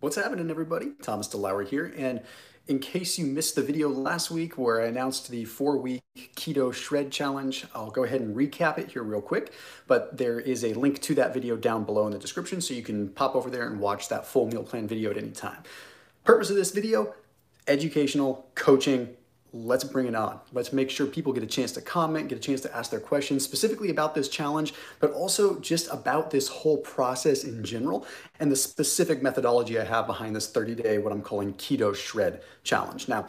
What's happening everybody? Thomas DeLauer here and in case you missed the video last week where I announced the four week keto shred challenge, I'll go ahead and recap it here real quick, but there is a link to that video down below in the description so you can pop over there and watch that full meal plan video at any time. Purpose of this video, educational, coaching, let's bring it on. Let's make sure people get a chance to comment, get a chance to ask their questions specifically about this challenge, but also just about this whole process in general and the specific methodology I have behind this 30 day, what I'm calling keto shred challenge. Now,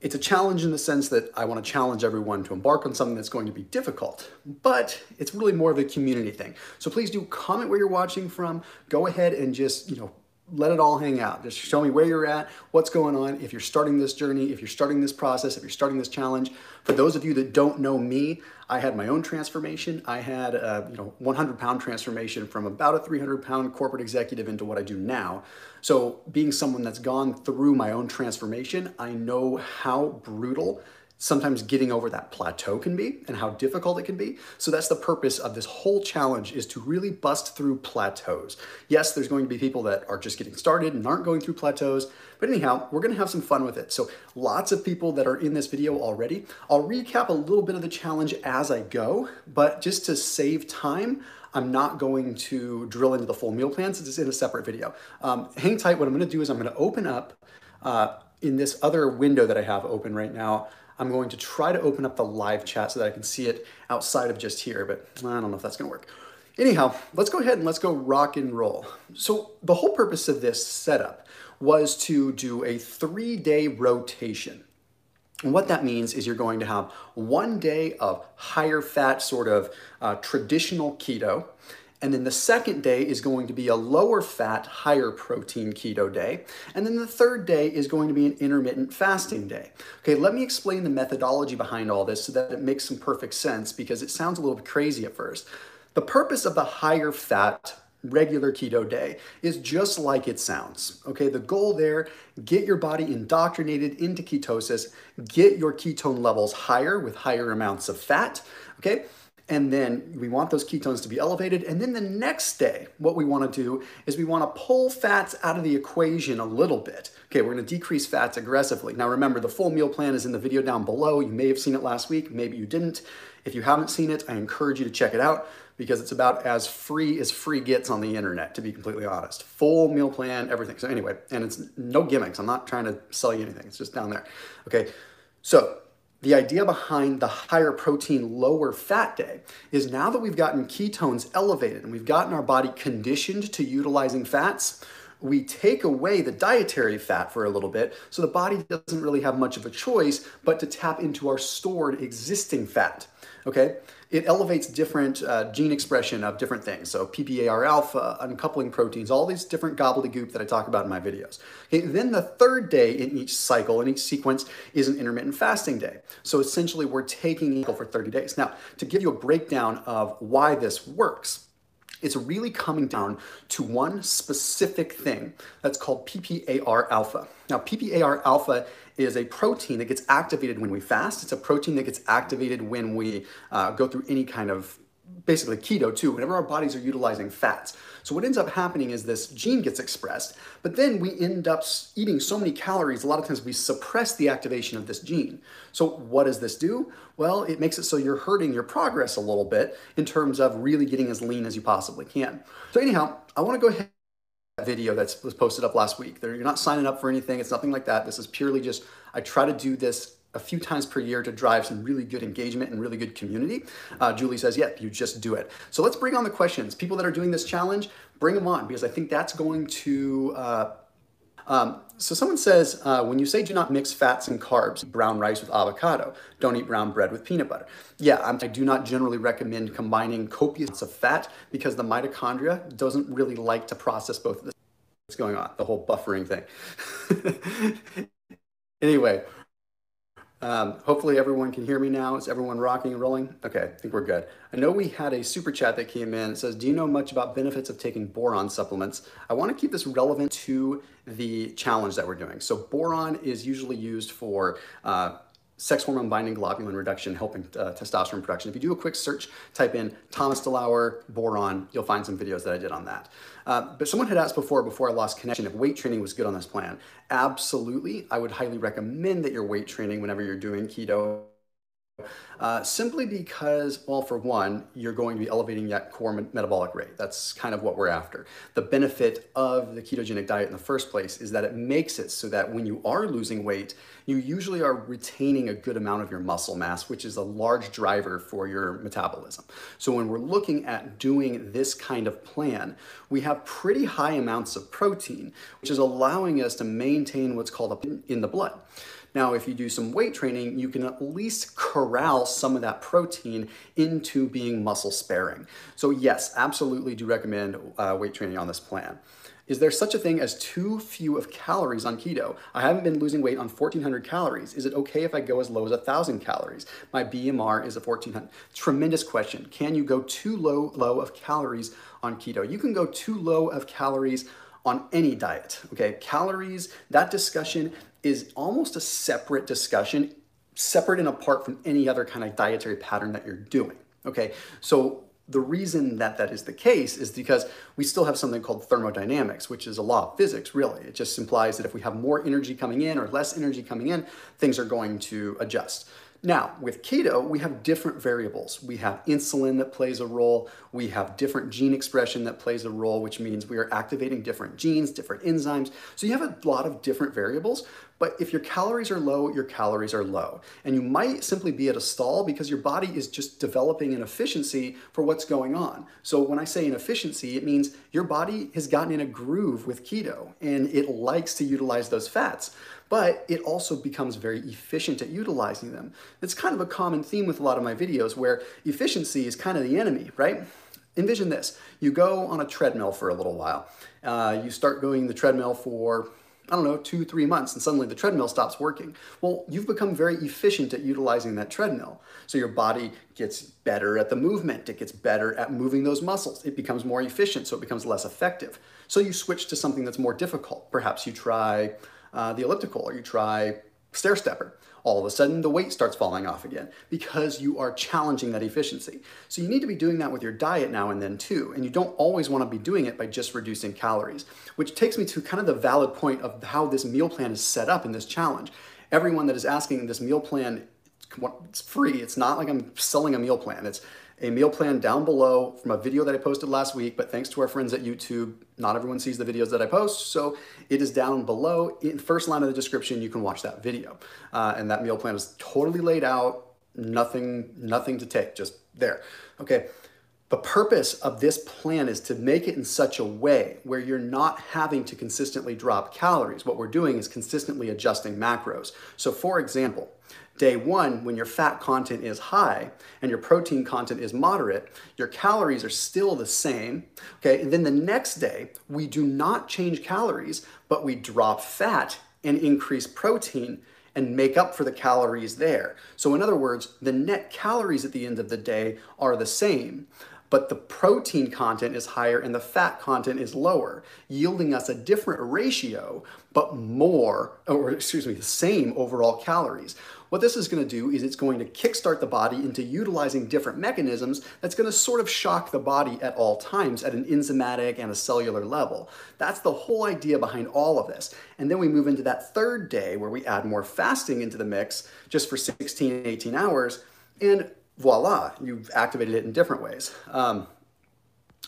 it's a challenge in the sense that I want to challenge everyone to embark on something that's going to be difficult, but it's really more of a community thing. So please do comment where you're watching from. Go ahead and just, you know, let it all hang out. Just show me where you're at, what's going on, if you're starting this journey, if you're starting this process, if you're starting this challenge. For those of you that don't know me, I had my own transformation. I had a you know 100 pound transformation from about a 300 pound corporate executive into what I do now. So being someone that's gone through my own transformation, I know how brutal sometimes getting over that plateau can be and how difficult it can be. So that's the purpose of this whole challenge is to really bust through plateaus. Yes, there's going to be people that are just getting started and aren't going through plateaus, but anyhow, we're gonna have some fun with it. So lots of people that are in this video already. I'll recap a little bit of the challenge as I go, but just to save time, I'm not going to drill into the full meal plan since it's in a separate video. Um, hang tight, what I'm gonna do is I'm gonna open up uh, in this other window that I have open right now, I'm going to try to open up the live chat so that I can see it outside of just here, but I don't know if that's gonna work. Anyhow, let's go ahead and let's go rock and roll. So the whole purpose of this setup was to do a three day rotation. And what that means is you're going to have one day of higher fat, sort of uh, traditional keto, and then the second day is going to be a lower fat, higher protein keto day. And then the third day is going to be an intermittent fasting day. Okay, let me explain the methodology behind all this so that it makes some perfect sense because it sounds a little bit crazy at first. The purpose of the higher fat regular keto day is just like it sounds. Okay, the goal there, get your body indoctrinated into ketosis, get your ketone levels higher with higher amounts of fat. Okay, and then we want those ketones to be elevated. And then the next day, what we want to do is we want to pull fats out of the equation a little bit. Okay, we're going to decrease fats aggressively. Now remember, the full meal plan is in the video down below. You may have seen it last week, maybe you didn't. If you haven't seen it, I encourage you to check it out because it's about as free as free gets on the internet, to be completely honest. Full meal plan, everything. So anyway, and it's no gimmicks. I'm not trying to sell you anything. It's just down there. Okay, so the idea behind the higher protein, lower fat day is now that we've gotten ketones elevated and we've gotten our body conditioned to utilizing fats, we take away the dietary fat for a little bit so the body doesn't really have much of a choice but to tap into our stored existing fat. Okay? It elevates different uh, gene expression of different things. So PPAR alpha, uncoupling proteins, all these different gobbledygook that I talk about in my videos. Okay, then the third day in each cycle, in each sequence, is an intermittent fasting day. So essentially we're taking for 30 days. Now, to give you a breakdown of why this works, it's really coming down to one specific thing that's called PPAR alpha. Now, PPAR alpha is a protein that gets activated when we fast. It's a protein that gets activated when we uh, go through any kind of basically keto too, whenever our bodies are utilizing fats. So what ends up happening is this gene gets expressed, but then we end up eating so many calories, a lot of times we suppress the activation of this gene. So what does this do? Well, it makes it so you're hurting your progress a little bit in terms of really getting as lean as you possibly can. So anyhow, I wanna go ahead video that was posted up last week. You're not signing up for anything. It's nothing like that. This is purely just, I try to do this a few times per year to drive some really good engagement and really good community. Uh, Julie says, yep, you just do it. So let's bring on the questions. People that are doing this challenge, bring them on because I think that's going to, uh, um, so someone says, uh, when you say do not mix fats and carbs, brown rice with avocado, don't eat brown bread with peanut butter. Yeah, I'm, i do not generally recommend combining copious of fat because the mitochondria doesn't really like to process both of this. What's going on? The whole buffering thing. anyway, um, hopefully everyone can hear me now. Is everyone rocking and rolling? Okay, I think we're good. I know we had a super chat that came in. It says, do you know much about benefits of taking boron supplements? I want to keep this relevant to the challenge that we're doing. So boron is usually used for uh, sex hormone binding globulin reduction, helping uh, testosterone production. If you do a quick search, type in Thomas DeLauer boron, you'll find some videos that I did on that. Uh, but someone had asked before, before I lost connection, if weight training was good on this plan. Absolutely. I would highly recommend that you're weight training whenever you're doing keto uh, simply because, well, for one, you're going to be elevating that core metabolic rate. That's kind of what we're after. The benefit of the ketogenic diet in the first place is that it makes it so that when you are losing weight, you usually are retaining a good amount of your muscle mass, which is a large driver for your metabolism. So when we're looking at doing this kind of plan, we have pretty high amounts of protein, which is allowing us to maintain what's called in the blood. Now, if you do some weight training, you can at least corral some of that protein into being muscle sparing. So yes, absolutely do recommend uh, weight training on this plan. Is there such a thing as too few of calories on keto? I haven't been losing weight on 1400 calories. Is it okay if I go as low as 1000 calories? My BMR is a 1400. Tremendous question. Can you go too low low of calories on keto? You can go too low of calories on any diet. Okay, calories, that discussion is almost a separate discussion, separate and apart from any other kind of dietary pattern that you're doing. Okay, so the reason that that is the case is because we still have something called thermodynamics, which is a law of physics, really. It just implies that if we have more energy coming in or less energy coming in, things are going to adjust. Now, with keto, we have different variables. We have insulin that plays a role. We have different gene expression that plays a role, which means we are activating different genes, different enzymes. So you have a lot of different variables, but if your calories are low, your calories are low. And you might simply be at a stall because your body is just developing an efficiency for what's going on. So when I say an efficiency, it means your body has gotten in a groove with keto and it likes to utilize those fats but it also becomes very efficient at utilizing them. It's kind of a common theme with a lot of my videos where efficiency is kind of the enemy, right? Envision this. You go on a treadmill for a little while. Uh, you start going the treadmill for I don't know, two, three months, and suddenly the treadmill stops working. Well, you've become very efficient at utilizing that treadmill. So your body gets better at the movement, it gets better at moving those muscles, it becomes more efficient, so it becomes less effective. So you switch to something that's more difficult. Perhaps you try uh, the elliptical or you try stair stepper. All of a sudden, the weight starts falling off again because you are challenging that efficiency. So, you need to be doing that with your diet now and then too. And you don't always want to be doing it by just reducing calories, which takes me to kind of the valid point of how this meal plan is set up in this challenge. Everyone that is asking this meal plan, it's free. It's not like I'm selling a meal plan. It's a meal plan down below from a video that I posted last week, but thanks to our friends at YouTube, not everyone sees the videos that I post, so it is down below. In first line of the description, you can watch that video. Uh, and that meal plan is totally laid out, nothing, nothing to take, just there. Okay, the purpose of this plan is to make it in such a way where you're not having to consistently drop calories. What we're doing is consistently adjusting macros. So for example, day one, when your fat content is high and your protein content is moderate, your calories are still the same. Okay, and then the next day, we do not change calories, but we drop fat and increase protein and make up for the calories there. So, in other words, the net calories at the end of the day are the same but the protein content is higher and the fat content is lower, yielding us a different ratio, but more, or excuse me, the same overall calories. What this is going to do is it's going to kickstart the body into utilizing different mechanisms that's going to sort of shock the body at all times at an enzymatic and a cellular level. That's the whole idea behind all of this. And then we move into that third day where we add more fasting into the mix just for 16, 18 hours. And voila, you've activated it in different ways. Um,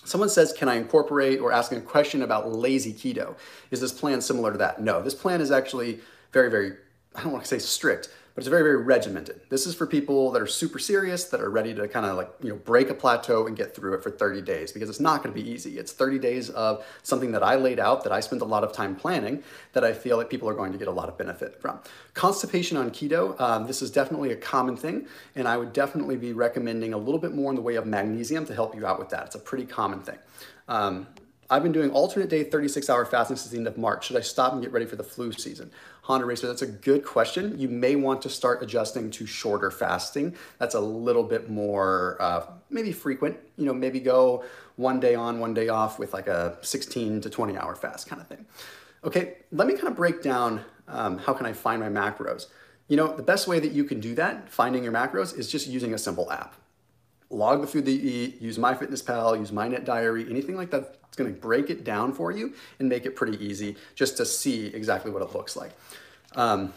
someone says, can I incorporate or asking a question about lazy keto? Is this plan similar to that? No, this plan is actually very, very, I don't want to say strict, but it's very, very regimented. This is for people that are super serious, that are ready to kind of like, you know, break a plateau and get through it for 30 days because it's not going to be easy. It's 30 days of something that I laid out, that I spent a lot of time planning, that I feel that people are going to get a lot of benefit from. Constipation on keto, um, this is definitely a common thing, and I would definitely be recommending a little bit more in the way of magnesium to help you out with that. It's a pretty common thing. Um, I've been doing alternate day 36 hour fasting since the end of March. Should I stop and get ready for the flu season? Honda Racer, that's a good question. You may want to start adjusting to shorter fasting. That's a little bit more, uh, maybe frequent. You know, maybe go one day on, one day off with like a 16 to 20 hour fast kind of thing. Okay, let me kind of break down um, how can I find my macros. You know, the best way that you can do that, finding your macros, is just using a simple app. Log the food that you eat, use MyFitnessPal, use MyNet Diary, anything like that. It's to break it down for you and make it pretty easy just to see exactly what it looks like. Um,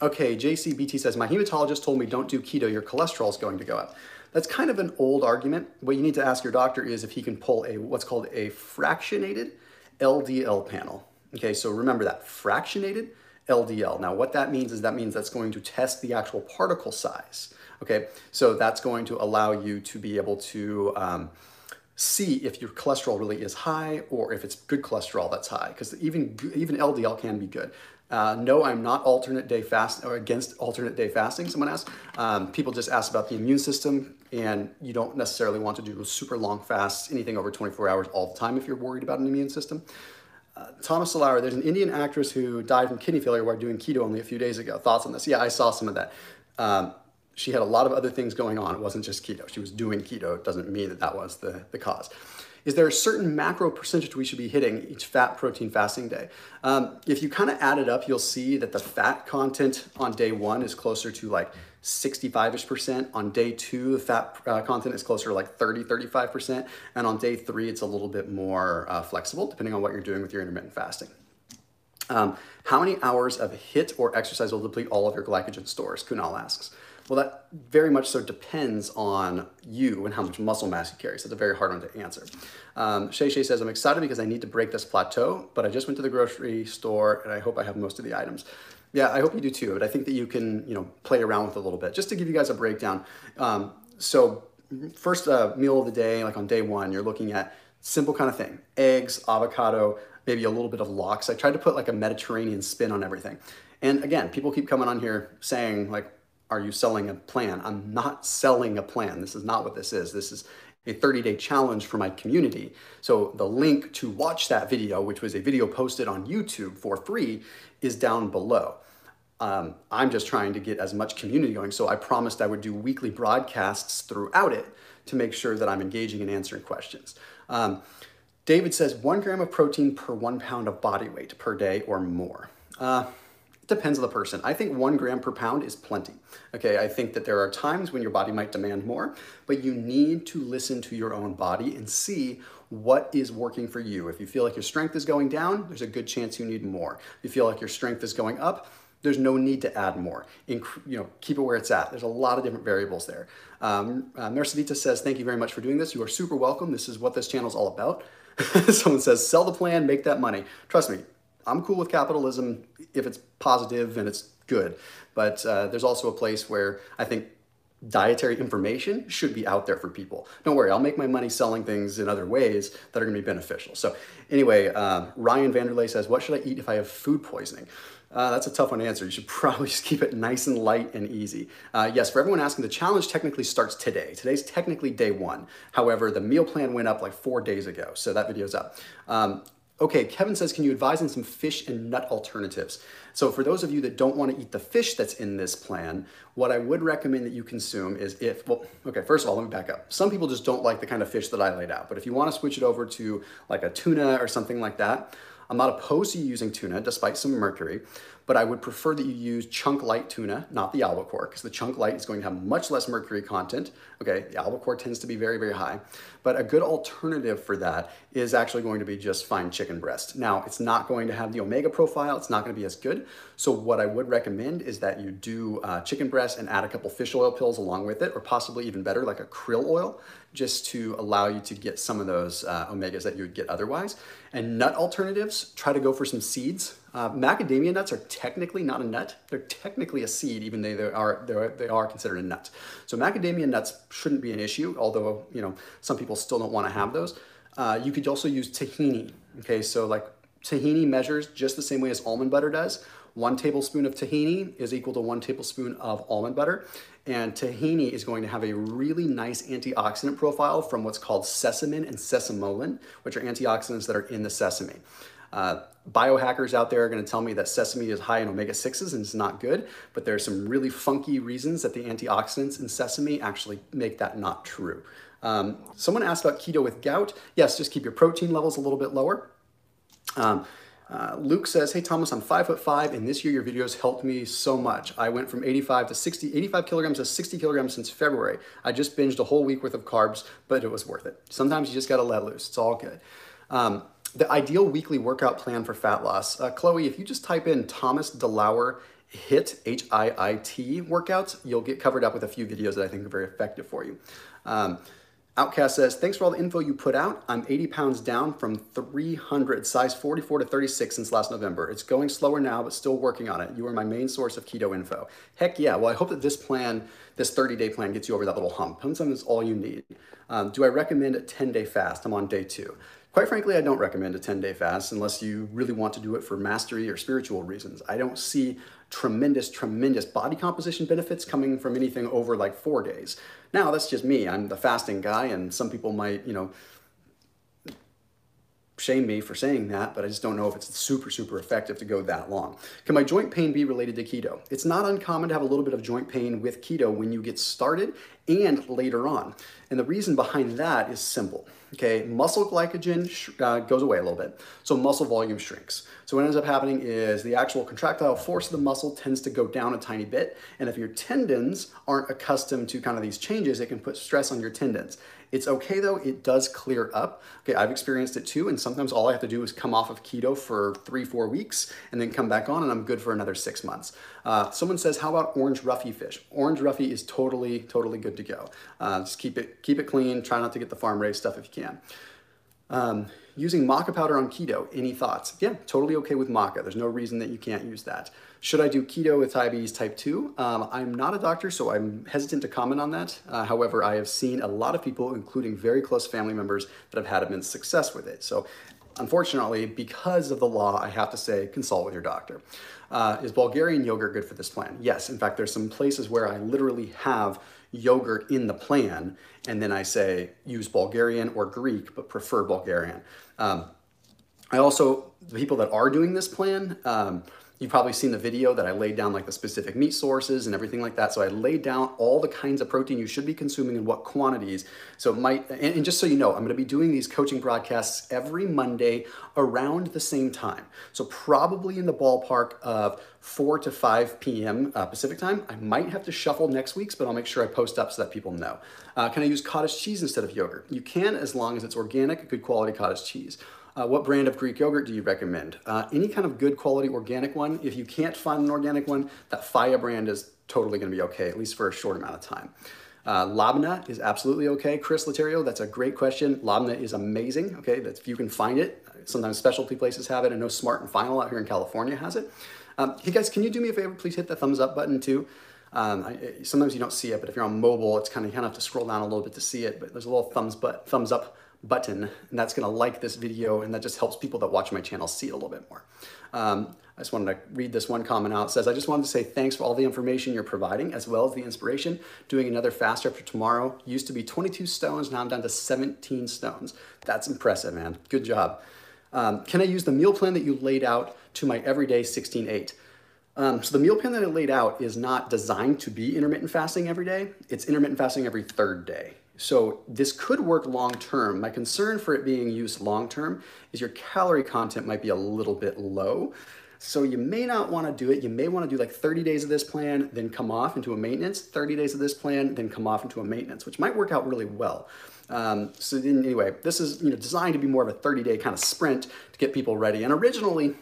okay, JCBT says, my hematologist told me don't do keto, your cholesterol is going to go up. That's kind of an old argument. What you need to ask your doctor is if he can pull a what's called a fractionated LDL panel. Okay, so remember that, fractionated LDL. Now what that means is that means that's going to test the actual particle size. Okay, so that's going to allow you to be able to um, see if your cholesterol really is high or if it's good cholesterol that's high, because even, even LDL can be good. Uh, no, I'm not alternate day fast or against alternate day fasting. Someone asked. Um, people just ask about the immune system, and you don't necessarily want to do super long fasts, anything over 24 hours all the time if you're worried about an immune system. Uh, Thomas Solara, there's an Indian actress who died from kidney failure while doing keto only a few days ago. Thoughts on this? Yeah, I saw some of that. Um, she had a lot of other things going on. It wasn't just keto. She was doing keto. It doesn't mean that that was the, the cause is there a certain macro percentage we should be hitting each fat protein fasting day? Um, if you kind of add it up, you'll see that the fat content on day one is closer to like 65-ish percent. On day two, the fat uh, content is closer to like 30, 35 percent. And on day three, it's a little bit more uh, flexible depending on what you're doing with your intermittent fasting. Um, how many hours of HIIT or exercise will deplete all of your glycogen stores? Kunal asks. Well, that very much so depends on you and how much muscle mass you carry. So it's a very hard one to answer. Um, Shay Shay says, I'm excited because I need to break this plateau, but I just went to the grocery store and I hope I have most of the items. Yeah, I hope you do too, but I think that you can, you know, play around with it a little bit. Just to give you guys a breakdown. Um, so first uh, meal of the day, like on day one, you're looking at simple kind of thing, eggs, avocado, maybe a little bit of lox. I tried to put like a Mediterranean spin on everything. And again, people keep coming on here saying like, are you selling a plan? I'm not selling a plan. This is not what this is. This is a 30 day challenge for my community. So the link to watch that video, which was a video posted on YouTube for free, is down below. Um, I'm just trying to get as much community going. So I promised I would do weekly broadcasts throughout it to make sure that I'm engaging and answering questions. Um, David says one gram of protein per one pound of body weight per day or more. Uh, depends on the person. I think one gram per pound is plenty. Okay, I think that there are times when your body might demand more, but you need to listen to your own body and see what is working for you. If you feel like your strength is going down, there's a good chance you need more. If you feel like your strength is going up, there's no need to add more. Inc- you know, keep it where it's at. There's a lot of different variables there. Um, uh, Mercedita says, thank you very much for doing this. You are super welcome. This is what this channel is all about. Someone says, sell the plan, make that money. Trust me, I'm cool with capitalism if it's positive and it's good. But uh, there's also a place where I think dietary information should be out there for people. Don't worry, I'll make my money selling things in other ways that are gonna be beneficial. So anyway, um, Ryan Vanderlei says, what should I eat if I have food poisoning? Uh, that's a tough one to answer. You should probably just keep it nice and light and easy. Uh, yes, for everyone asking, the challenge technically starts today. Today's technically day one. However, the meal plan went up like four days ago, so that video's up. Um, Okay, Kevin says, can you advise on some fish and nut alternatives? So for those of you that don't want to eat the fish that's in this plan, what I would recommend that you consume is if, well, okay, first of all, let me back up. Some people just don't like the kind of fish that I laid out, but if you want to switch it over to like a tuna or something like that, I'm not opposed to using tuna despite some mercury, but I would prefer that you use chunk light tuna, not the albacore, because the chunk light is going to have much less mercury content. Okay, the albacore tends to be very, very high. But a good alternative for that is actually going to be just fine chicken breast. Now, it's not going to have the omega profile, it's not going to be as good. So what I would recommend is that you do uh, chicken breast and add a couple fish oil pills along with it, or possibly even better, like a krill oil, just to allow you to get some of those uh, omegas that you would get otherwise. And nut alternatives, try to go for some seeds. Uh, macadamia nuts are technically not a nut. They're technically a seed, even though they are, they are considered a nut. So macadamia nuts shouldn't be an issue, although you know some people still don't want to have those. Uh, you could also use tahini. Okay, so like tahini measures just the same way as almond butter does. One tablespoon of tahini is equal to one tablespoon of almond butter. And tahini is going to have a really nice antioxidant profile from what's called sesamin and sesamolin, which are antioxidants that are in the sesame. Uh, biohackers out there are going to tell me that sesame is high in omega-6s and it's not good, but there are some really funky reasons that the antioxidants in sesame actually make that not true. Um, someone asked about keto with gout. Yes, just keep your protein levels a little bit lower. Um, Uh, Luke says, hey Thomas, I'm five foot five and this year your videos helped me so much. I went from 85 to 60, 85 kilograms to 60 kilograms since February. I just binged a whole week worth of carbs, but it was worth it. Sometimes you just gotta let loose, it's all good. Um, the ideal weekly workout plan for fat loss. Uh, Chloe, if you just type in Thomas DeLauer HIIT, H-I-I-T workouts, you'll get covered up with a few videos that I think are very effective for you. Um, Outcast says, thanks for all the info you put out. I'm 80 pounds down from 300, size 44 to 36 since last November. It's going slower now, but still working on it. You are my main source of keto info. Heck yeah. Well, I hope that this plan, this 30 day plan gets you over that little hump. Sometimes all you need. Um, do I recommend a 10 day fast? I'm on day two. Quite frankly, I don't recommend a 10 day fast unless you really want to do it for mastery or spiritual reasons. I don't see tremendous, tremendous body composition benefits coming from anything over like four days. Now, that's just me. I'm the fasting guy, and some people might, you know, shame me for saying that, but I just don't know if it's super, super effective to go that long. Can my joint pain be related to keto? It's not uncommon to have a little bit of joint pain with keto when you get started and later on. And the reason behind that is simple. Okay, muscle glycogen uh, goes away a little bit, so muscle volume shrinks. So what ends up happening is the actual contractile force of the muscle tends to go down a tiny bit, and if your tendons aren't accustomed to kind of these changes, it can put stress on your tendons. It's okay though, it does clear up. Okay, I've experienced it too, and sometimes all I have to do is come off of keto for three, four weeks, and then come back on, and I'm good for another six months. Uh, someone says, how about orange roughy fish? Orange roughy is totally, totally good to go. Uh, just keep it, keep it clean, try not to get the farm raised stuff if you can. Um, using maca powder on keto, any thoughts? Yeah, totally okay with maca. There's no reason that you can't use that. Should I do keto with diabetes type 2? Um, I'm not a doctor, so I'm hesitant to comment on that. Uh, however, I have seen a lot of people, including very close family members, that have had immense success with it. So unfortunately, because of the law, I have to say consult with your doctor. Uh, is Bulgarian yogurt good for this plan? Yes. In fact, there's some places where I literally have yogurt in the plan, and then I say use Bulgarian or Greek, but prefer Bulgarian. Um, I also, the people that are doing this plan, um, You've probably seen the video that I laid down like the specific meat sources and everything like that. So I laid down all the kinds of protein you should be consuming and what quantities. So it might, and, just so you know, I'm gonna be doing these coaching broadcasts every Monday around the same time. So probably in the ballpark of 4 to 5 p.m. Uh, Pacific time. I might have to shuffle next week's, but I'll make sure I post up so that people know. Uh, can I use cottage cheese instead of yogurt? You can as long as it's organic, good quality cottage cheese. Uh, what brand of Greek yogurt do you recommend? Uh, any kind of good quality organic one. If you can't find an organic one, that Fage brand is totally going to be okay, at least for a short amount of time. Uh, labna is absolutely okay. Chris Laterio, that's a great question. Labna is amazing. Okay, that's if you can find it. Sometimes specialty places have it. I know Smart and Final out here in California has it. Um, hey guys, can you do me a favor? Please hit the thumbs up button too. Um, I, sometimes you don't see it, but if you're on mobile, it's kind of you kind of have to scroll down a little bit to see it. But there's a little thumbs but thumbs up button, and that's gonna like this video, and that just helps people that watch my channel see it a little bit more. Um, I just wanted to read this one comment out. It says, I just wanted to say thanks for all the information you're providing, as well as the inspiration. Doing another fast after tomorrow. Used to be 22 stones, now I'm down to 17 stones. That's impressive, man. Good job. Um, can I use the meal plan that you laid out to my everyday 16-8? Um, so the meal plan that I laid out is not designed to be intermittent fasting every day. It's intermittent fasting every third day. So this could work long term. My concern for it being used long term is your calorie content might be a little bit low. So you may not want to do it. You may want to do like 30 days of this plan, then come off into a maintenance, 30 days of this plan, then come off into a maintenance, which might work out really well. Um, so anyway, this is you know designed to be more of a 30 day kind of sprint to get people ready. And originally,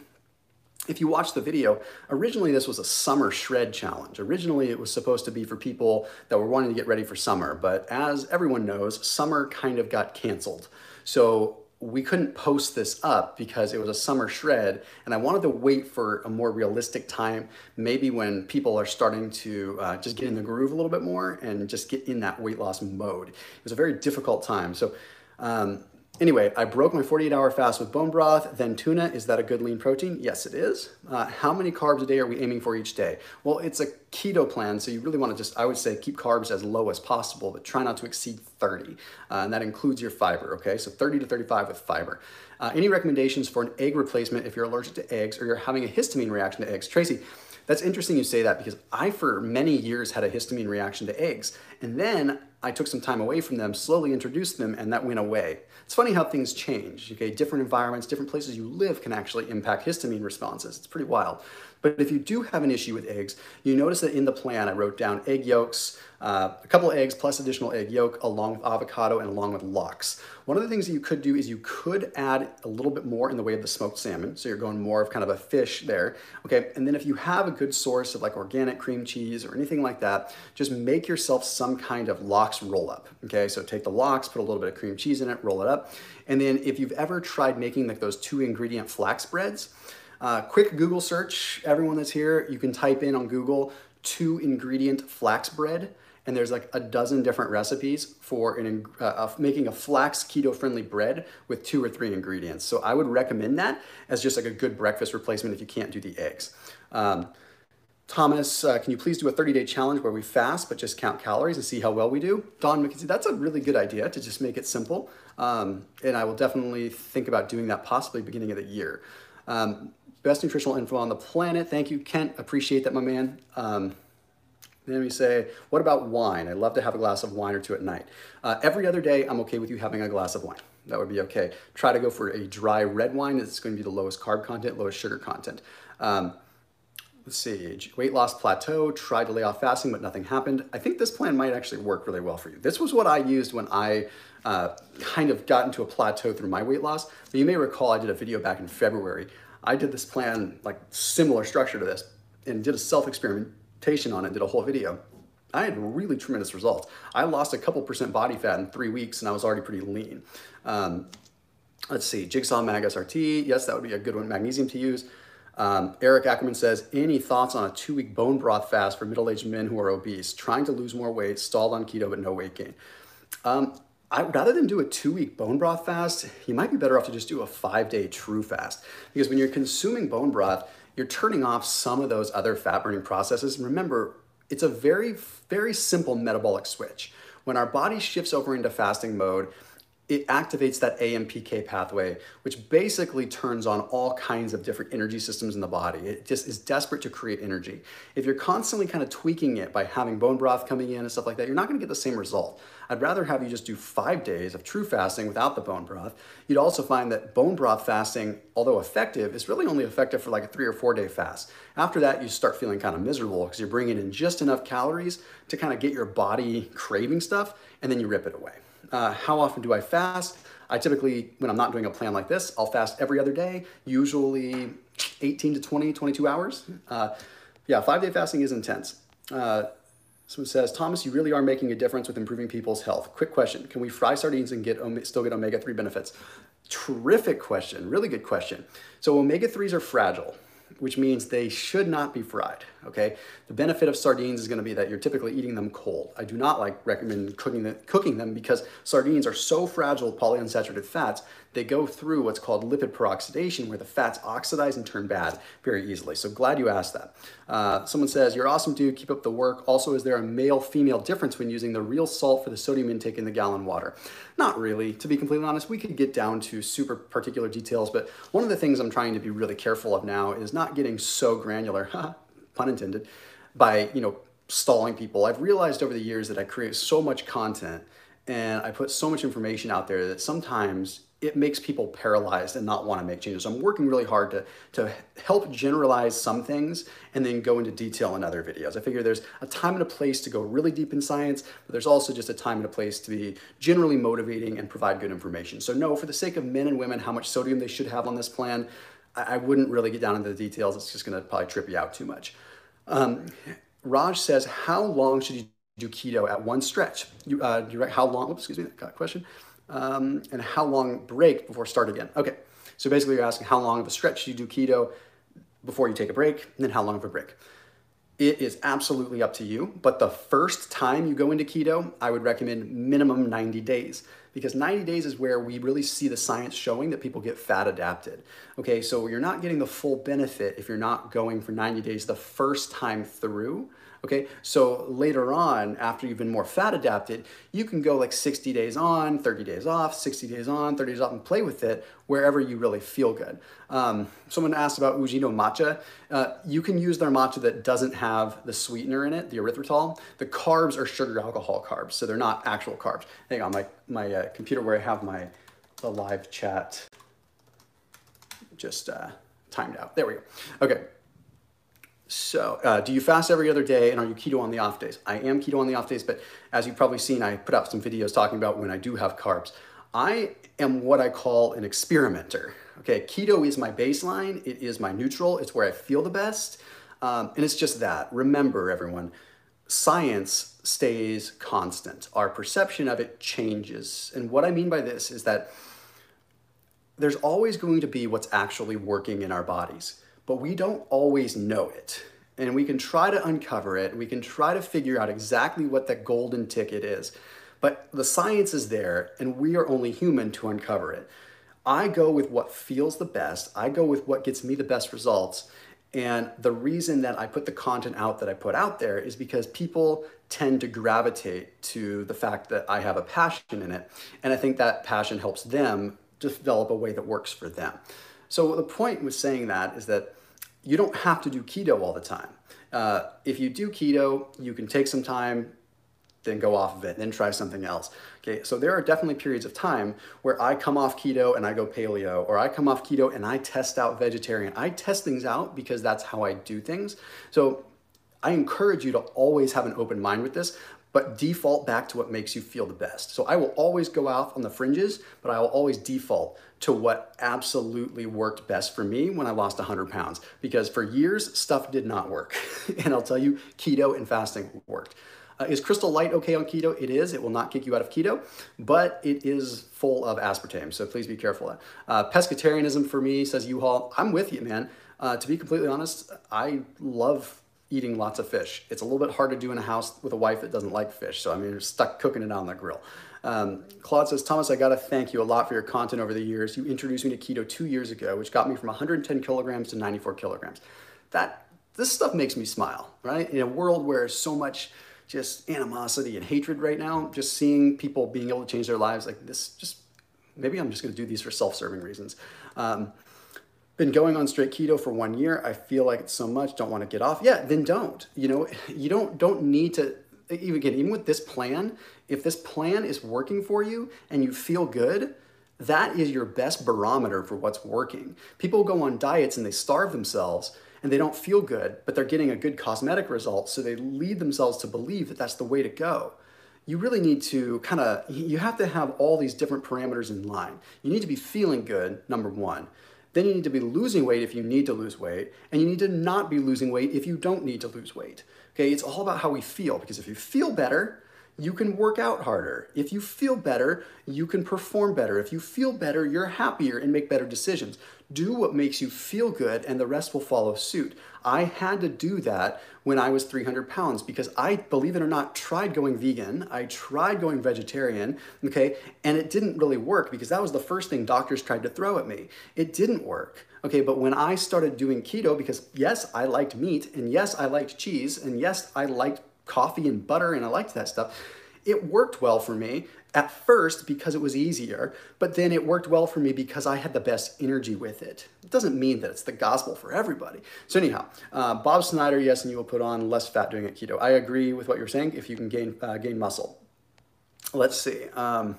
if you watch the video, originally this was a summer shred challenge. Originally it was supposed to be for people that were wanting to get ready for summer, but as everyone knows, summer kind of got canceled. So we couldn't post this up because it was a summer shred and I wanted to wait for a more realistic time, maybe when people are starting to uh, just get in the groove a little bit more and just get in that weight loss mode. It was a very difficult time. So um, Anyway, I broke my 48 hour fast with bone broth, then tuna. Is that a good lean protein? Yes, it is. Uh, how many carbs a day are we aiming for each day? Well, it's a keto plan, so you really want to just, I would say, keep carbs as low as possible, but try not to exceed 30. Uh, and that includes your fiber, okay? So 30 to 35 with fiber. Uh, any recommendations for an egg replacement if you're allergic to eggs or you're having a histamine reaction to eggs? Tracy, that's interesting you say that because I, for many years, had a histamine reaction to eggs. And then I took some time away from them, slowly introduced them, and that went away. It's funny how things change. Okay, different environments, different places you live can actually impact histamine responses. It's pretty wild. But if you do have an issue with eggs, you notice that in the plan I wrote down egg yolks, uh, a couple eggs plus additional egg yolk along with avocado and along with lox. One of the things that you could do is you could add a little bit more in the way of the smoked salmon. So you're going more of kind of a fish there. Okay, and then if you have a good source of like organic cream cheese or anything like that, just make yourself some kind of lox roll up. Okay, so take the lox, put a little bit of cream cheese in it, roll it up. And then if you've ever tried making like those two ingredient flax breads, uh, quick Google search, everyone that's here, you can type in on Google two ingredient flax bread and there's like a dozen different recipes for an, uh, making a flax keto friendly bread with two or three ingredients. So I would recommend that as just like a good breakfast replacement if you can't do the eggs. Um, Thomas, uh, can you please do a 30 day challenge where we fast but just count calories and see how well we do? Don McKenzie, that's a really good idea to just make it simple. Um, and I will definitely think about doing that possibly beginning of the year. Um, best nutritional info on the planet. Thank you, Kent. Appreciate that, my man. Um, then we say, what about wine? I'd love to have a glass of wine or two at night. Uh, every other day, I'm okay with you having a glass of wine. That would be okay. Try to go for a dry red wine. It's going to be the lowest carb content, lowest sugar content. Um, see, weight loss plateau, tried to lay off fasting, but nothing happened. I think this plan might actually work really well for you. This was what I used when I uh, kind of got into a plateau through my weight loss. But you may recall I did a video back in February. I did this plan, like similar structure to this, and did a self-experimentation on it, did a whole video. I had really tremendous results. I lost a couple percent body fat in three weeks and I was already pretty lean. Um, let's see, Jigsaw Mag SRT. Yes, that would be a good one. Magnesium to use. Um, Eric Ackerman says, any thoughts on a two-week bone broth fast for middle-aged men who are obese, trying to lose more weight, stalled on keto but no weight gain? Um, I, rather than do a two-week bone broth fast, you might be better off to just do a five-day true fast. Because when you're consuming bone broth, you're turning off some of those other fat-burning processes. And remember, it's a very, very simple metabolic switch. When our body shifts over into fasting mode, it activates that AMPK pathway, which basically turns on all kinds of different energy systems in the body. It just is desperate to create energy. If you're constantly kind of tweaking it by having bone broth coming in and stuff like that, you're not gonna get the same result. I'd rather have you just do five days of true fasting without the bone broth. You'd also find that bone broth fasting, although effective, is really only effective for like a three or four day fast. After that, you start feeling kind of miserable because you're bringing in just enough calories to kind of get your body craving stuff, and then you rip it away. Uh, how often do I fast? I typically, when I'm not doing a plan like this, I'll fast every other day, usually 18 to 20, 22 hours. Uh, yeah, five day fasting is intense. Uh, someone says, Thomas, you really are making a difference with improving people's health. Quick question Can we fry sardines and get still get omega 3 benefits? Terrific question, really good question. So, omega 3s are fragile which means they should not be fried, okay? The benefit of sardines is gonna be that you're typically eating them cold. I do not like recommend cooking, the, cooking them because sardines are so fragile with polyunsaturated fats they go through what's called lipid peroxidation, where the fats oxidize and turn bad very easily. So glad you asked that. Uh, someone says, You're awesome, dude. Keep up the work. Also, is there a male female difference when using the real salt for the sodium intake in the gallon water? Not really. To be completely honest, we could get down to super particular details, but one of the things I'm trying to be really careful of now is not getting so granular, pun intended, by, you know, stalling people. I've realized over the years that I create so much content and I put so much information out there that sometimes it makes people paralyzed and not want to make changes. So I'm working really hard to, to help generalize some things and then go into detail in other videos. I figure there's a time and a place to go really deep in science, but there's also just a time and a place to be generally motivating and provide good information. So no, for the sake of men and women, how much sodium they should have on this plan, I, wouldn't really get down into the details. It's just gonna probably trip you out too much. Um, Raj says, how long should you do keto at one stretch? You, uh, direct, how long, oops, excuse me, got a question um, and how long break before start again. Okay, so basically you're asking how long of a stretch should you do keto before you take a break, and then how long of a break. It is absolutely up to you, but the first time you go into keto, I would recommend minimum 90 days. Because 90 days is where we really see the science showing that people get fat adapted. Okay, so you're not getting the full benefit if you're not going for 90 days the first time through. Okay, so later on, after you've been more fat adapted, you can go like 60 days on, 30 days off, 60 days on, 30 days off, and play with it wherever you really feel good. Um, someone asked about Ujido matcha. Uh, you can use their matcha that doesn't have the sweetener in it, the erythritol. The carbs are sugar alcohol carbs, so they're not actual carbs. Hang on, my, my uh, computer where I have my the live chat just uh, timed out. There we go. Okay. So, uh, do you fast every other day and are you keto on the off days? I am keto on the off days, but as you've probably seen, I put out some videos talking about when I do have carbs. I am what I call an experimenter. Okay, keto is my baseline, it is my neutral, it's where I feel the best, um, and it's just that. Remember, everyone, science stays constant. Our perception of it changes. And what I mean by this is that there's always going to be what's actually working in our bodies but we don't always know it. And we can try to uncover it, we can try to figure out exactly what that golden ticket is. But the science is there, and we are only human to uncover it. I go with what feels the best, I go with what gets me the best results. And the reason that I put the content out that I put out there is because people tend to gravitate to the fact that I have a passion in it. And I think that passion helps them develop a way that works for them. So the point with saying that is that you don't have to do keto all the time. Uh, if you do keto, you can take some time, then go off of it, then try something else. Okay, so there are definitely periods of time where I come off keto and I go paleo, or I come off keto and I test out vegetarian. I test things out because that's how I do things. So I encourage you to always have an open mind with this, but default back to what makes you feel the best. So I will always go out on the fringes, but I will always default to what absolutely worked best for me when I lost 100 pounds. Because for years, stuff did not work. and I'll tell you, keto and fasting worked. Uh, is Crystal Light okay on keto? It is. It will not kick you out of keto, but it is full of aspartame, so please be careful. Uh, pescatarianism for me, says U-Haul. I'm with you, man. Uh, to be completely honest, I love eating lots of fish. It's a little bit hard to do in a house with a wife that doesn't like fish, so I mean, you're stuck cooking it on the grill. Um, Claude says, Thomas, I got to thank you a lot for your content over the years. You introduced me to keto two years ago, which got me from 110 kilograms to 94 kilograms. That this stuff makes me smile, right? In a world where so much just animosity and hatred right now, just seeing people being able to change their lives like this, just maybe I'm just going to do these for self-serving reasons. Um, been going on straight keto for one year. I feel like it's so much. Don't want to get off. Yeah, then don't. You know, you don't don't need to even again, even with this plan, if this plan is working for you and you feel good, that is your best barometer for what's working. People go on diets and they starve themselves and they don't feel good, but they're getting a good cosmetic result, so they lead themselves to believe that that's the way to go. You really need to kind of, you have to have all these different parameters in line. You need to be feeling good, number one. Then you need to be losing weight if you need to lose weight, and you need to not be losing weight if you don't need to lose weight. Okay, it's all about how we feel because if you feel better, you can work out harder. If you feel better, you can perform better. If you feel better, you're happier and make better decisions. Do what makes you feel good and the rest will follow suit. I had to do that when I was 300 pounds because I, believe it or not, tried going vegan. I tried going vegetarian, okay, and it didn't really work because that was the first thing doctors tried to throw at me. It didn't work. Okay, but when I started doing keto, because yes, I liked meat, and yes, I liked cheese, and yes, I liked coffee and butter, and I liked that stuff, it worked well for me at first because it was easier, but then it worked well for me because I had the best energy with it. It doesn't mean that it's the gospel for everybody. So anyhow, uh, Bob Snyder, yes, and you will put on less fat doing it keto. I agree with what you're saying if you can gain, uh, gain muscle. Let's see. Um,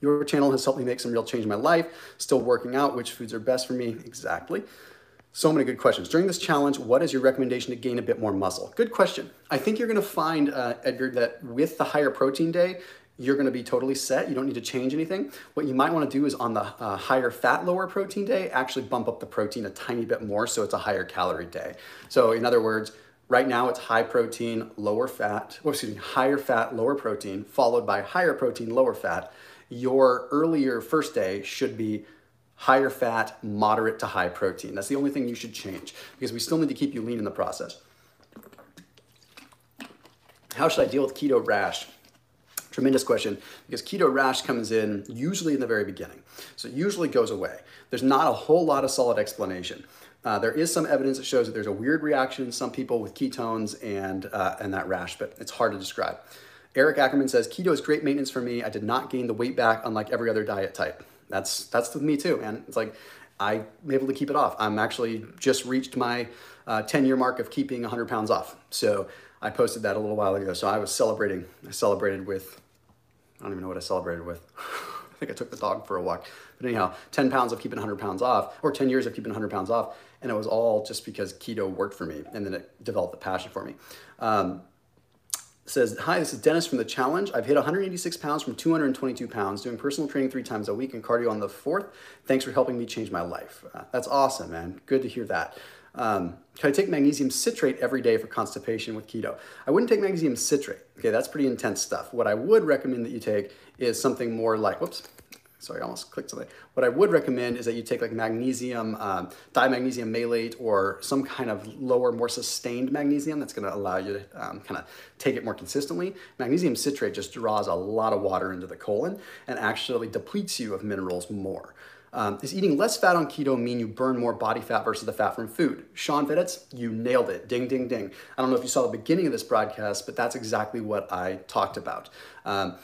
your channel has helped me make some real change in my life. Still working out, which foods are best for me? Exactly. So many good questions. During this challenge, what is your recommendation to gain a bit more muscle? Good question. I think you're gonna find, uh, Edgar, that with the higher protein day, you're gonna be totally set. You don't need to change anything. What you might wanna do is on the uh, higher fat, lower protein day, actually bump up the protein a tiny bit more so it's a higher calorie day. So in other words, right now it's high protein, lower fat, or excuse me, higher fat, lower protein, followed by higher protein, lower fat your earlier first day should be higher fat, moderate to high protein. That's the only thing you should change because we still need to keep you lean in the process. How should I deal with keto rash? Tremendous question because keto rash comes in usually in the very beginning. So it usually goes away. There's not a whole lot of solid explanation. Uh, there is some evidence that shows that there's a weird reaction in some people with ketones and, uh, and that rash, but it's hard to describe. Eric Ackerman says, keto is great maintenance for me. I did not gain the weight back unlike every other diet type. That's, that's with me too, man. It's like, I'm able to keep it off. I'm actually just reached my uh, 10 year mark of keeping 100 pounds off. So I posted that a little while ago. So I was celebrating. I celebrated with, I don't even know what I celebrated with. I think I took the dog for a walk. But anyhow, 10 pounds of keeping 100 pounds off, or 10 years of keeping 100 pounds off. And it was all just because keto worked for me. And then it developed the passion for me. Um, says, Hi, this is Dennis from The Challenge. I've hit 186 pounds from 222 pounds, doing personal training three times a week and cardio on the fourth. Thanks for helping me change my life. Uh, that's awesome, man. Good to hear that. Um, can I take magnesium citrate every day for constipation with keto? I wouldn't take magnesium citrate. Okay, that's pretty intense stuff. What I would recommend that you take is something more like, whoops, sorry, I almost clicked something. What I would recommend is that you take like magnesium, um, dimagnesium malate, or some kind of lower, more sustained magnesium that's going to allow you to um, kind of take it more consistently. Magnesium citrate just draws a lot of water into the colon and actually depletes you of minerals more. Um, is eating less fat on keto mean you burn more body fat versus the fat from food? Sean Videtz, you nailed it. Ding, ding, ding. I don't know if you saw the beginning of this broadcast, but that's exactly what I talked about. Um,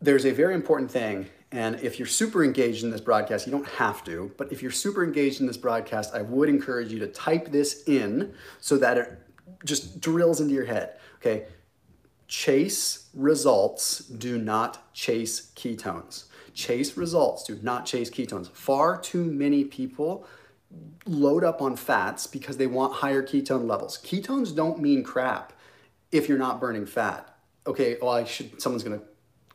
there's a very important thing, and if you're super engaged in this broadcast, you don't have to, but if you're super engaged in this broadcast, I would encourage you to type this in so that it just drills into your head. Okay? Chase results, do not chase ketones. Chase results, do not chase ketones. Far too many people load up on fats because they want higher ketone levels. Ketones don't mean crap if you're not burning fat. Okay, well, I should, someone's gonna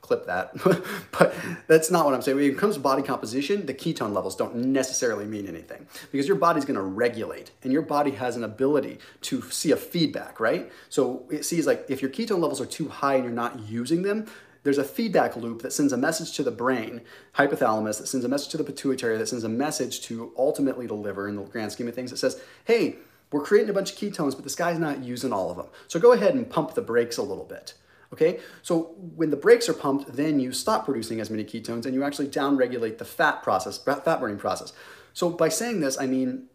clip that. but that's not what I'm saying. When it comes to body composition, the ketone levels don't necessarily mean anything because your body's going to regulate and your body has an ability to see a feedback, right? So it sees like if your ketone levels are too high and you're not using them, there's a feedback loop that sends a message to the brain, hypothalamus, that sends a message to the pituitary, that sends a message to ultimately the liver in the grand scheme of things that says, hey, we're creating a bunch of ketones, but this guy's not using all of them. So go ahead and pump the brakes a little bit. Okay, so when the brakes are pumped, then you stop producing as many ketones and you actually downregulate the fat process, fat burning process. So by saying this, I mean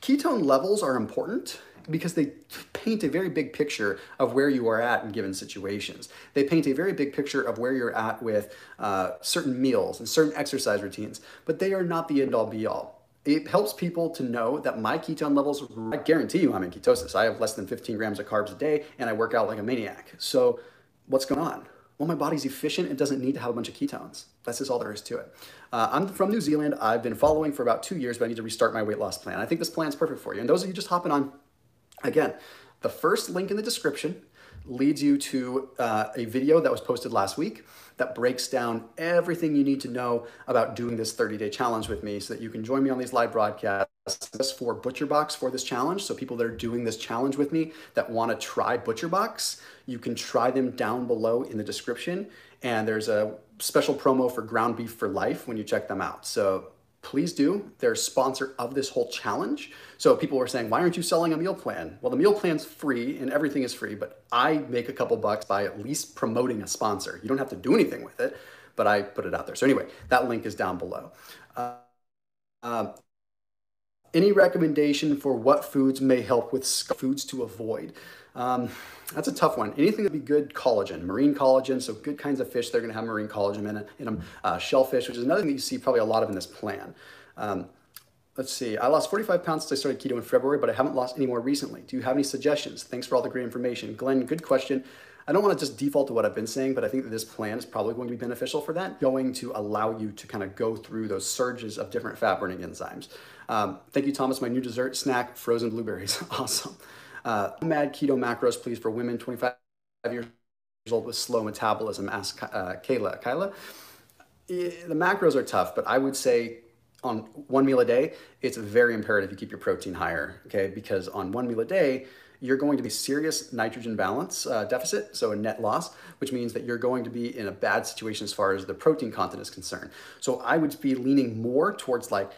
ketone levels are important because they paint a very big picture of where you are at in given situations. They paint a very big picture of where you're at with uh, certain meals and certain exercise routines, but they are not the end all be all it helps people to know that my ketone levels, I guarantee you I'm in ketosis. I have less than 15 grams of carbs a day and I work out like a maniac. So what's going on? Well, my body's efficient. It doesn't need to have a bunch of ketones. That's just all there is to it. Uh, I'm from New Zealand. I've been following for about two years, but I need to restart my weight loss plan. I think this plan is perfect for you. And those of you just hopping on, again, the first link in the description leads you to uh, a video that was posted last week that breaks down everything you need to know about doing this 30 day challenge with me so that you can join me on these live broadcasts for ButcherBox for this challenge. So people that are doing this challenge with me that want to try ButcherBox, you can try them down below in the description. And there's a special promo for ground beef for life when you check them out. So please do. They're a sponsor of this whole challenge. So people were saying, why aren't you selling a meal plan? Well, the meal plan's free and everything is free, but I make a couple bucks by at least promoting a sponsor. You don't have to do anything with it, but I put it out there. So anyway, that link is down below. Uh, uh, any recommendation for what foods may help with foods to avoid? Um, that's a tough one. Anything that would be good collagen, marine collagen, so good kinds of fish, they're gonna have marine collagen in, it, in them. Uh, shellfish, which is another thing that you see probably a lot of in this plan. Um, let's see, I lost 45 pounds since I started keto in February, but I haven't lost any more recently. Do you have any suggestions? Thanks for all the great information. Glenn, good question. I don't want to just default to what I've been saying, but I think that this plan is probably going to be beneficial for that, going to allow you to kind of go through those surges of different fat burning enzymes. Um, thank you, Thomas. My new dessert snack, frozen blueberries. awesome. Uh, mad keto macros, please, for women 25 years old with slow metabolism. Ask uh, Kayla. Kyla, the macros are tough, but I would say on one meal a day, it's very imperative you keep your protein higher, okay? Because on one meal a day, you're going to be serious nitrogen balance uh, deficit, so a net loss, which means that you're going to be in a bad situation as far as the protein content is concerned. So I would be leaning more towards like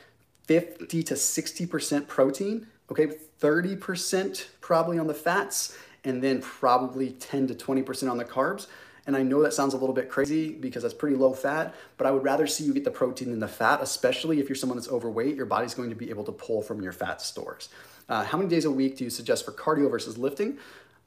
50 to 60% protein, okay, 30% probably on the fats, and then probably 10 to 20% on the carbs. And I know that sounds a little bit crazy because that's pretty low fat, but I would rather see you get the protein than the fat, especially if you're someone that's overweight. Your body's going to be able to pull from your fat stores. Uh, how many days a week do you suggest for cardio versus lifting?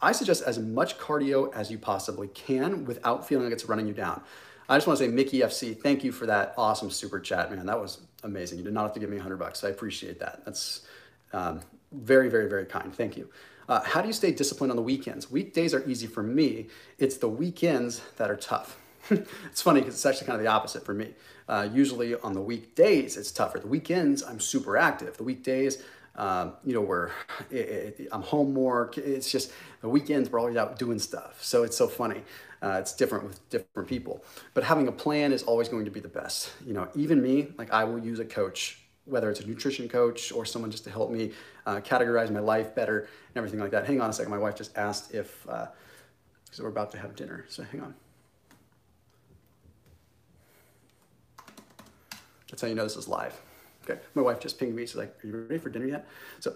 I suggest as much cardio as you possibly can without feeling like it's running you down. I just want to say, Mickey FC, thank you for that awesome super chat, man. That was amazing. You did not have to give me 100 bucks. I appreciate that. That's um, very, very, very kind. Thank you. Uh, how do you stay disciplined on the weekends? Weekdays are easy for me. It's the weekends that are tough. it's funny because it's actually kind of the opposite for me. Uh, usually on the weekdays, it's tougher. The weekends, I'm super active. The weekdays, um, you know, where it, it, I'm home more. It's just the weekends, we're always out doing stuff. So it's so funny. Uh, it's different with different people. But having a plan is always going to be the best. You know, even me, like I will use a coach whether it's a nutrition coach or someone just to help me uh, categorize my life better and everything like that. Hang on a second. My wife just asked if, because uh, we're about to have dinner. So hang on. That's how you know this is live. Okay. My wife just pinged me. She's like, Are you ready for dinner yet? So,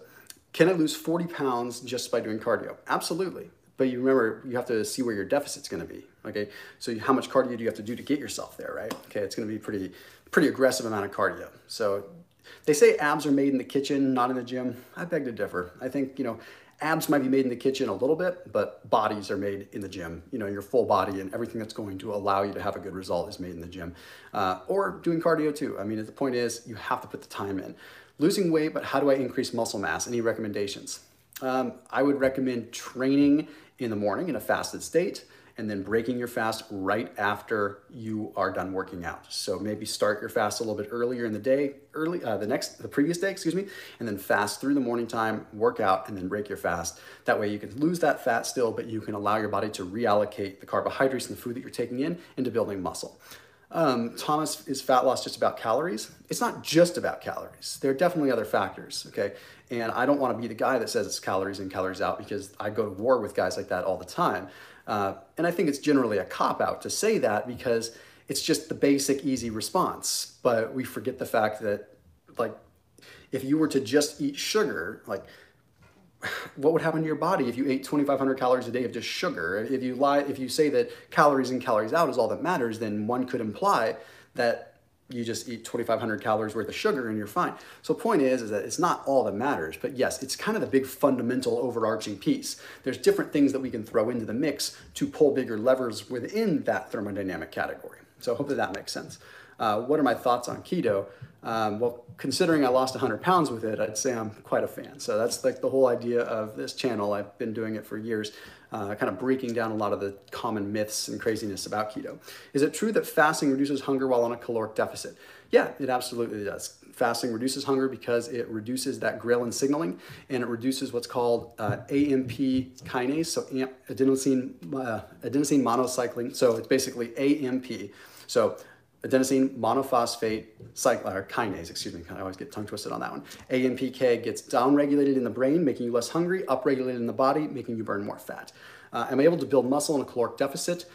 can I lose 40 pounds just by doing cardio? Absolutely. But you remember, you have to see where your deficit's going to be. Okay. So, how much cardio do you have to do to get yourself there, right? Okay. It's going to be pretty, pretty aggressive amount of cardio. So, they say abs are made in the kitchen, not in the gym. I beg to differ. I think, you know, abs might be made in the kitchen a little bit, but bodies are made in the gym. You know, your full body and everything that's going to allow you to have a good result is made in the gym. Uh, or doing cardio too. I mean, the point is you have to put the time in. Losing weight, but how do I increase muscle mass? Any recommendations? Um, I would recommend training in the morning in a fasted state and then breaking your fast right after you are done working out. So maybe start your fast a little bit earlier in the day, early uh, the next the previous day, excuse me, and then fast through the morning time, work out, and then break your fast. That way you can lose that fat still, but you can allow your body to reallocate the carbohydrates and the food that you're taking in into building muscle. Um, Thomas, is fat loss just about calories? It's not just about calories. There are definitely other factors, okay? And I don't want to be the guy that says it's calories in, calories out because I go to war with guys like that all the time. Uh, and I think it's generally a cop out to say that because it's just the basic, easy response. But we forget the fact that, like, if you were to just eat sugar, like, what would happen to your body if you ate 2,500 calories a day of just sugar? If you lie, if you say that calories in, calories out is all that matters, then one could imply that you just eat 2,500 calories worth of sugar and you're fine. So the point is, is that it's not all that matters, but yes, it's kind of the big fundamental overarching piece. There's different things that we can throw into the mix to pull bigger levers within that thermodynamic category. So hopefully that makes sense. Uh, what are my thoughts on keto? Um, well, considering I lost 100 pounds with it, I'd say I'm quite a fan. So that's like the whole idea of this channel. I've been doing it for years, uh, kind of breaking down a lot of the common myths and craziness about keto. Is it true that fasting reduces hunger while on a caloric deficit? Yeah, it absolutely does. Fasting reduces hunger because it reduces that ghrelin signaling and it reduces what's called uh, AMP kinase, so adenosine, uh, adenosine monocycline. So it's basically AMP. So adenosine monophosphate cycl- kinase, excuse me, I always get tongue twisted on that one. AMPK gets downregulated in the brain, making you less hungry, upregulated in the body, making you burn more fat. Uh, am I able to build muscle in a caloric deficit?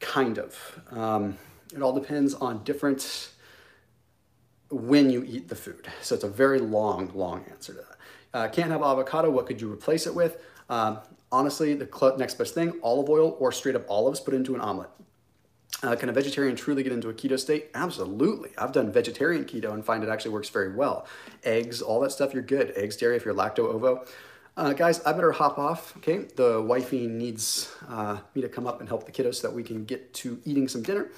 Kind of. Um, it all depends on different when you eat the food. So it's a very long, long answer to that. Uh, can't have avocado. What could you replace it with? Um, honestly, the next best thing, olive oil or straight up olives put into an omelet. Uh, can a vegetarian truly get into a keto state? Absolutely. I've done vegetarian keto and find it actually works very well. Eggs, all that stuff, you're good. Eggs, dairy, if you're lacto ovo. Uh, guys, I better hop off, okay? The wifey needs uh, me to come up and help the kiddos so that we can get to eating some dinner.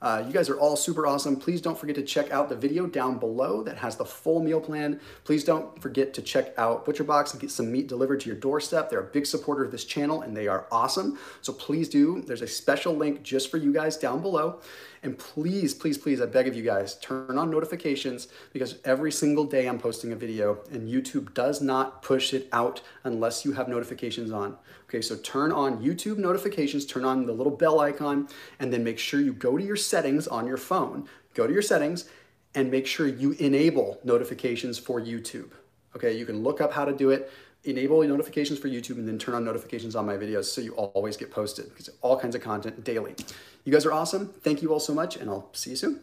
Uh, you guys are all super awesome. Please don't forget to check out the video down below that has the full meal plan. Please don't forget to check out ButcherBox and get some meat delivered to your doorstep. They're a big supporter of this channel and they are awesome. So please do. There's a special link just for you guys down below. And please, please, please, I beg of you guys, turn on notifications because every single day I'm posting a video and YouTube does not push it out unless you have notifications on. Okay, so turn on YouTube notifications, turn on the little bell icon, and then make sure you go to your settings on your phone. Go to your settings and make sure you enable notifications for YouTube. Okay, you can look up how to do it, enable notifications for YouTube, and then turn on notifications on my videos so you always get posted because all kinds of content daily. You guys are awesome. Thank you all so much, and I'll see you soon.